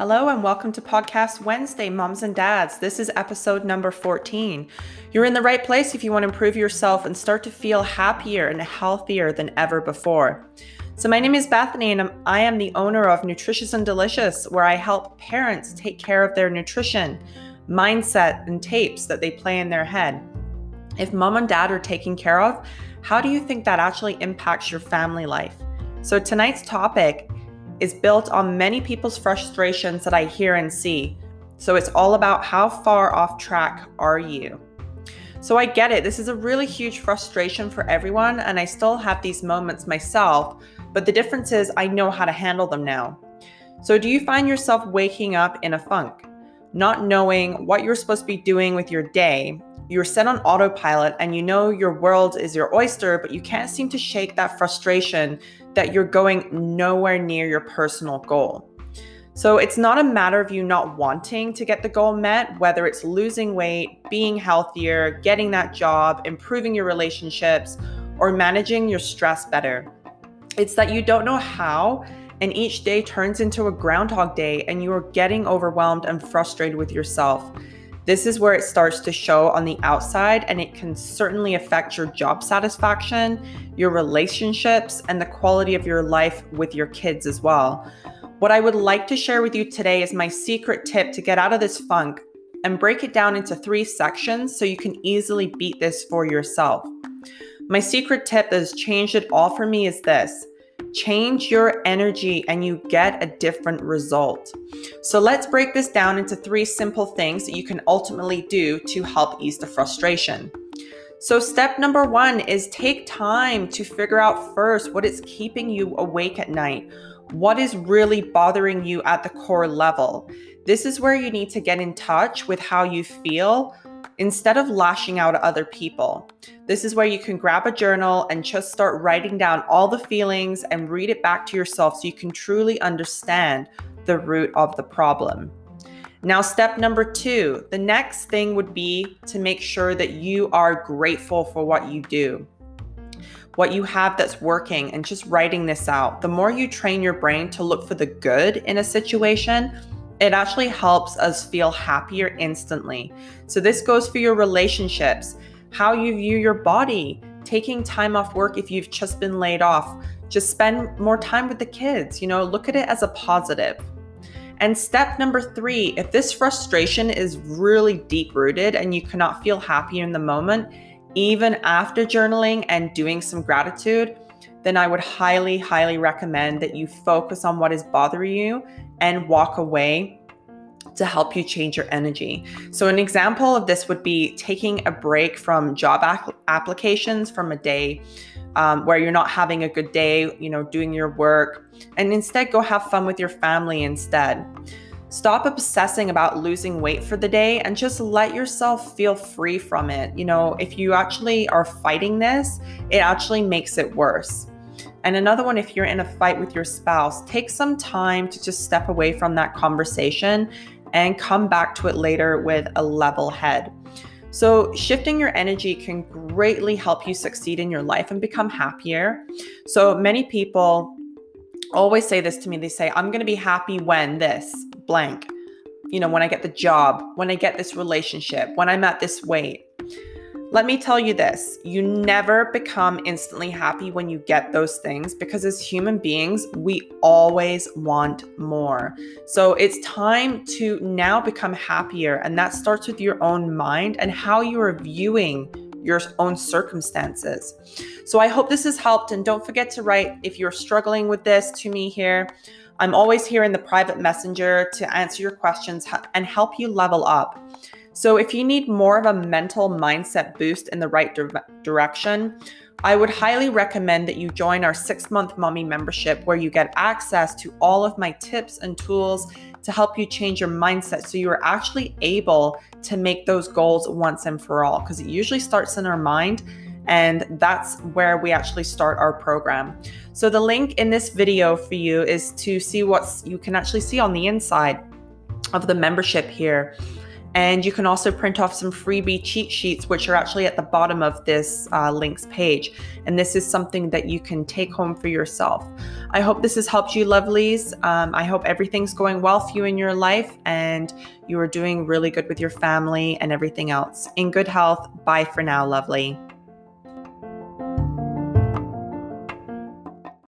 Hello and welcome to Podcast Wednesday, Moms and Dads. This is episode number 14. You're in the right place if you want to improve yourself and start to feel happier and healthier than ever before. So, my name is Bethany, and I am the owner of Nutritious and Delicious, where I help parents take care of their nutrition, mindset, and tapes that they play in their head. If mom and dad are taken care of, how do you think that actually impacts your family life? So, tonight's topic is built on many people's frustrations that I hear and see. So it's all about how far off track are you? So I get it. This is a really huge frustration for everyone, and I still have these moments myself, but the difference is I know how to handle them now. So, do you find yourself waking up in a funk, not knowing what you're supposed to be doing with your day? You're set on autopilot and you know your world is your oyster, but you can't seem to shake that frustration that you're going nowhere near your personal goal. So it's not a matter of you not wanting to get the goal met, whether it's losing weight, being healthier, getting that job, improving your relationships, or managing your stress better. It's that you don't know how, and each day turns into a groundhog day, and you are getting overwhelmed and frustrated with yourself. This is where it starts to show on the outside, and it can certainly affect your job satisfaction, your relationships, and the quality of your life with your kids as well. What I would like to share with you today is my secret tip to get out of this funk and break it down into three sections so you can easily beat this for yourself. My secret tip that has changed it all for me is this Change your energy and you get a different result. So let's break this down into three simple things that you can ultimately do to help ease the frustration. So, step number one is take time to figure out first what is keeping you awake at night. What is really bothering you at the core level? This is where you need to get in touch with how you feel instead of lashing out at other people. This is where you can grab a journal and just start writing down all the feelings and read it back to yourself so you can truly understand the root of the problem. Now, step number two the next thing would be to make sure that you are grateful for what you do, what you have that's working, and just writing this out. The more you train your brain to look for the good in a situation, it actually helps us feel happier instantly. So, this goes for your relationships, how you view your body, taking time off work if you've just been laid off. Just spend more time with the kids, you know, look at it as a positive. And step number three if this frustration is really deep rooted and you cannot feel happy in the moment, even after journaling and doing some gratitude, then I would highly, highly recommend that you focus on what is bothering you and walk away to help you change your energy. So, an example of this would be taking a break from job applications from a day um, where you're not having a good day, you know, doing your work, and instead go have fun with your family instead. Stop obsessing about losing weight for the day and just let yourself feel free from it. You know, if you actually are fighting this, it actually makes it worse. And another one, if you're in a fight with your spouse, take some time to just step away from that conversation and come back to it later with a level head. So, shifting your energy can greatly help you succeed in your life and become happier. So, many people always say this to me they say, I'm going to be happy when this blank, you know, when I get the job, when I get this relationship, when I'm at this weight. Let me tell you this you never become instantly happy when you get those things because as human beings, we always want more. So it's time to now become happier. And that starts with your own mind and how you are viewing your own circumstances. So I hope this has helped. And don't forget to write if you're struggling with this to me here. I'm always here in the private messenger to answer your questions and help you level up. So, if you need more of a mental mindset boost in the right di- direction, I would highly recommend that you join our six month mommy membership where you get access to all of my tips and tools to help you change your mindset so you are actually able to make those goals once and for all because it usually starts in our mind and that's where we actually start our program. So the link in this video for you is to see what you can actually see on the inside of the membership here And you can also print off some freebie cheat sheets, which are actually at the bottom of this uh, links page. And this is something that you can take home for yourself. I hope this has helped you, lovelies. Um, I hope everything's going well for you in your life and you are doing really good with your family and everything else. In good health. Bye for now, lovely.